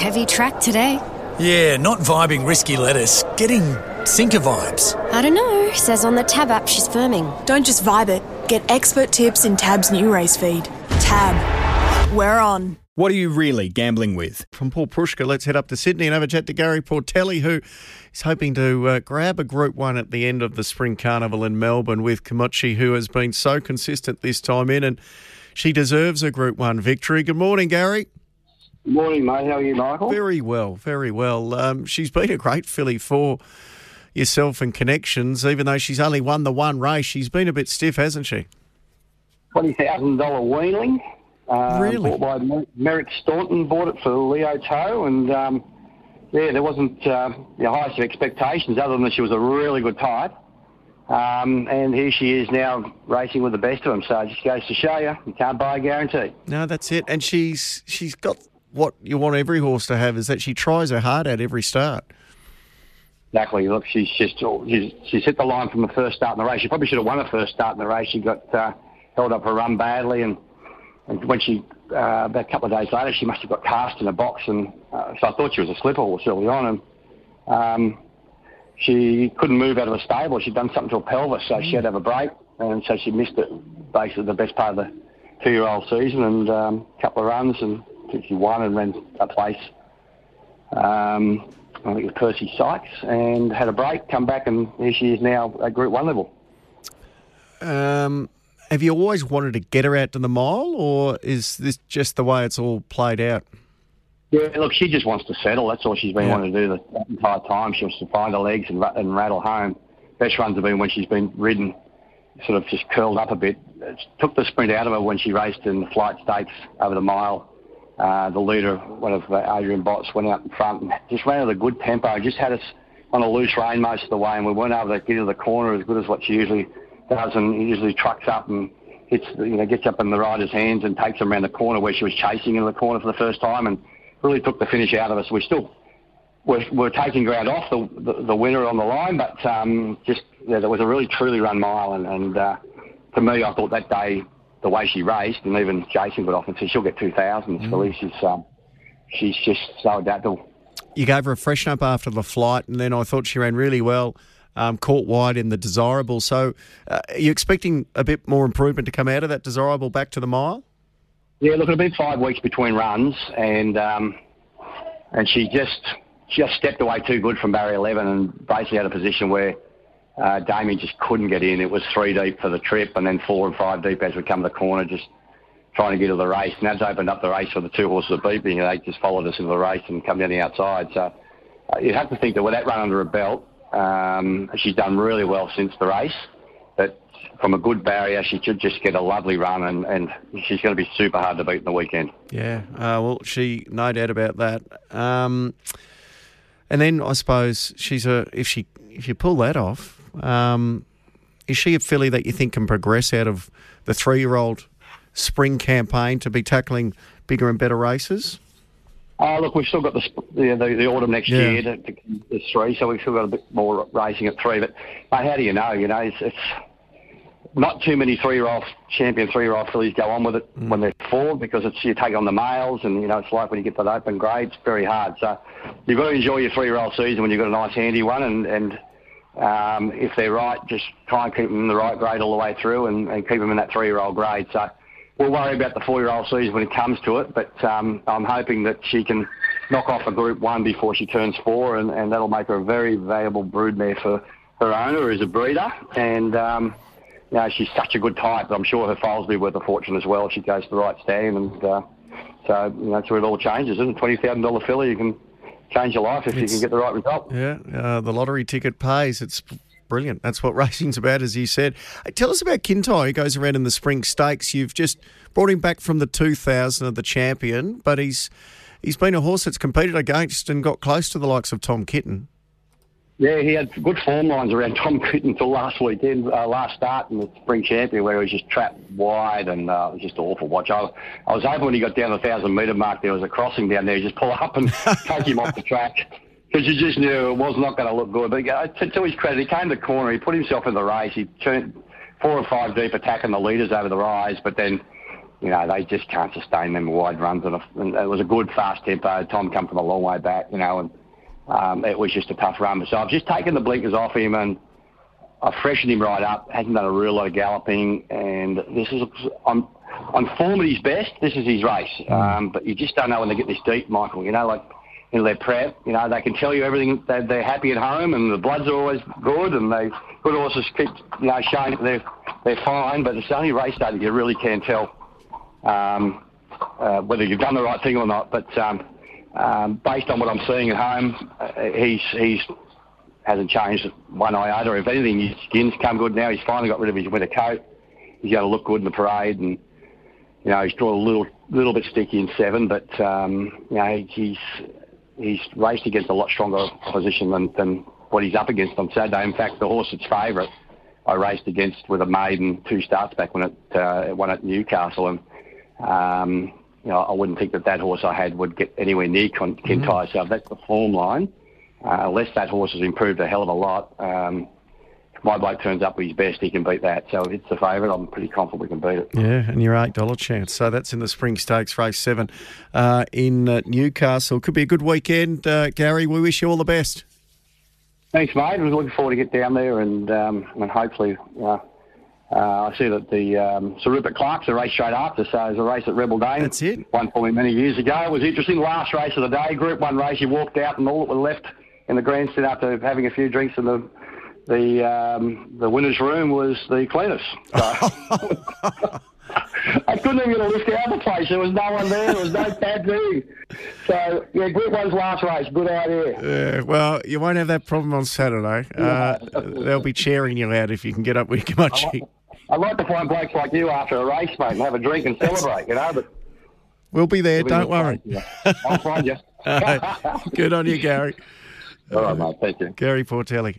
Heavy track today. Yeah, not vibing risky lettuce. Getting sinker vibes. I don't know. Says on the Tab app she's firming. Don't just vibe it. Get expert tips in Tab's new race feed. Tab. We're on. What are you really gambling with? From Paul Prushka, let's head up to Sydney and have a chat to Gary Portelli, who is hoping to uh, grab a Group 1 at the end of the Spring Carnival in Melbourne with Kimochi, who has been so consistent this time in, and she deserves a Group 1 victory. Good morning, Gary. Morning, mate. How are you, Michael? Very well, very well. Um, she's been a great filly for yourself and connections, even though she's only won the one race. She's been a bit stiff, hasn't she? $20,000 weanling. Uh, Really? Bought by Mer- Merrick Staunton, bought it for Leo Toe, and um, yeah, there wasn't uh, the highest of expectations, other than that she was a really good type. Um, and here she is now racing with the best of them. So it just goes to show you, you can't buy a guarantee. No, that's it. And she's she's got what you want every horse to have is that she tries her heart at every start. Exactly. Look, she's just she's, she's hit the line from the first start in the race. She probably should have won the first start in the race. She got uh, held up her run badly, and, and when she uh, about a couple of days later, she must have got cast in a box, and uh, so I thought she was a slipper horse early on, and um, she couldn't move out of the stable. She'd done something to her pelvis, so she had to have a break, and so she missed it basically the best part of the two-year-old season, and um, a couple of runs, and I think she won and ran a place. Um, I think it was Percy Sykes, and had a break, come back, and here she is now at Group One level. Um, have you always wanted to get her out to the mile, or is this just the way it's all played out? Yeah, look, she just wants to settle. That's all she's been Yeah. wanting to do the entire time. She wants to find her legs and, and rattle home. Best runs have been when she's been ridden, sort of just curled up a bit. It took the sprint out of her when she raced in the flight stakes over the mile. Uh, the leader, one of uh, Adrian Bott's, went out in front and just ran at a good tempo. Just had us on a loose rein most of the way, and we weren't able to get to the corner as good as what she usually does. And he usually trucks up and hits, you know, gets up in the rider's hands and takes them around the corner where she was chasing into the corner for the first time, and really took the finish out of us. We still we're, we're taking ground off the, the, the winner on the line, but um, just yeah, there was a really truly run mile, and, and uh, to me, I thought that day the way she raced, and even Jason got off and said she'll get two thousand. Mm. She's um, she's just so adaptable. You gave her a freshen up after the flight, and then I thought she ran really well. Um, caught wide in the desirable. So, uh, are you expecting a bit more improvement to come out of that desirable back to the mile? Yeah, look, it'll be five weeks between runs, and um, and she just just stepped away too good from barrier 11 and basically had a position where uh, Damien just couldn't get in. It was three deep for the trip, and then four and five deep as we come to the corner, just trying to get to the race. And that's opened up the race for the two horses that beat me. They just followed us into the race and come down the outside. So uh, you have to think that with that run under her belt, um, she's done really well since the race. But from a good barrier, she should just get a lovely run, and, and she's going to be super hard to beat in the weekend. Yeah, uh, well, she no doubt about that. Um, and then I suppose she's a if she if you pull that off, um, is she a filly that you think can progress out of the three year old spring campaign to be tackling bigger and better races? Oh, look, we've still got the the, the, the autumn next Yeah. year to, to the three, so we've still got a bit more racing at three. But mate, how do you know? You know, it's, it's not too many three-year-old champion three-year-old fillies go on with it when they're four because it's you take on the males, and you know it's like when you get to the open grade, it's very hard. So you've got to enjoy your three-year-old season when you've got a nice handy one, and and um, if they're right, just try and keep them in the right grade all the way through, and, and keep them in that three-year-old grade. So we'll worry about the four-year-old season when it comes to it, but um, I'm hoping that she can knock off a Group One before she turns four, and, and that'll make her a very valuable broodmare for her owner, who's a breeder, and um, you know she's such a good type. I'm sure her foals will be worth a fortune as well if she goes to the right stand, and uh, so you know, that's where it all changes. Isn't it? Twenty thousand dollar filly, you can change your life if It's- you can get the right result. Yeah, uh, the lottery ticket pays. It's brilliant. That's what racing's about, as you said. Hey, tell us about Kintai. He goes around in the spring stakes. You've just brought him back from the 2000 of the champion, but he's he's been a horse that's competed against and got close to the likes of Tom Kitten. Yeah, he had good form lines around Tom Kitten until last weekend, uh, last start in the spring champion, where he was just trapped wide and uh, it was just an awful watch. I, I was hoping when he got down the thousand metre mark, there was a crossing down there, He just pull up and take him off the track. Because you just knew it was not going to look good. But uh, to, to his credit, he came to the corner, he put himself in the race, he turned four or five deep attacking the leaders over the rise, but then you know, they just can't sustain them wide runs. And, and it was a good fast tempo. Tom come from a long way back, you know, and um, it was just a tough run. So I've just taken the blinkers off him and I've freshened him right up. Hasn't done a real lot of galloping, and this is on on form at his best. This is his race, um, but you just don't know when they get this deep, Michael. You know, like in their prep. You know, they can tell you everything. They're, they're happy at home, and the bloods are always good, and they good horses keep you know showing that they're they're fine. But it's the only race day that you really can tell um, uh, whether you've done the right thing or not. But um, um, based on what I'm seeing at home, uh, he's he's hasn't changed one iota. If anything, his skin's come good now. He's finally got rid of his winter coat. He's going to look good in the parade, and you know he's drawn a little little bit sticky in seven, but um, you know he's he's raced against a lot stronger opposition than, than what he's up against on Saturday. In fact, the horse that's favourite, I raced against with a maiden two starts back when it, uh, won at Newcastle, and um, you know I wouldn't think that that horse I had would get anywhere near Kintyre. Mm-hmm. So if that's the form line, uh, unless that horse has improved a hell of a lot. Um, if my bloke turns up with his best, he can beat that. So if it's the favourite, I'm pretty confident we can beat it. Yeah, and your eight dollar chance. So that's in the Spring Stakes race seven uh, in uh, Newcastle. Could be a good weekend, uh, Gary. We wish you all the best. Thanks, mate. We're looking forward to get down there and um, and hopefully. Uh, uh, I see that the um, Sir Rupert Clarke's a race straight after, so it's a race at Rebel Day. That's it. Won for me many years ago. It was interesting. Last race of the day, Group One race. You walked out, and all that were left in the grandstand after having a few drinks in the the um, the winners' room was the cleaners. So. I couldn't even get a lift out of the place. There was no one there. There was no taboo. So, yeah, Group One's last race. Good idea. Yeah, well, you won't have that problem on Saturday. Uh, they'll be cheering you out if you can get up with Kimochi. I'd like to find blokes like you after a race, mate, and have a drink and celebrate, you know. But we'll be there. Don't worry. I'll find you. Good on you, Gary. All right, mate. Thank you. Gary Portelli.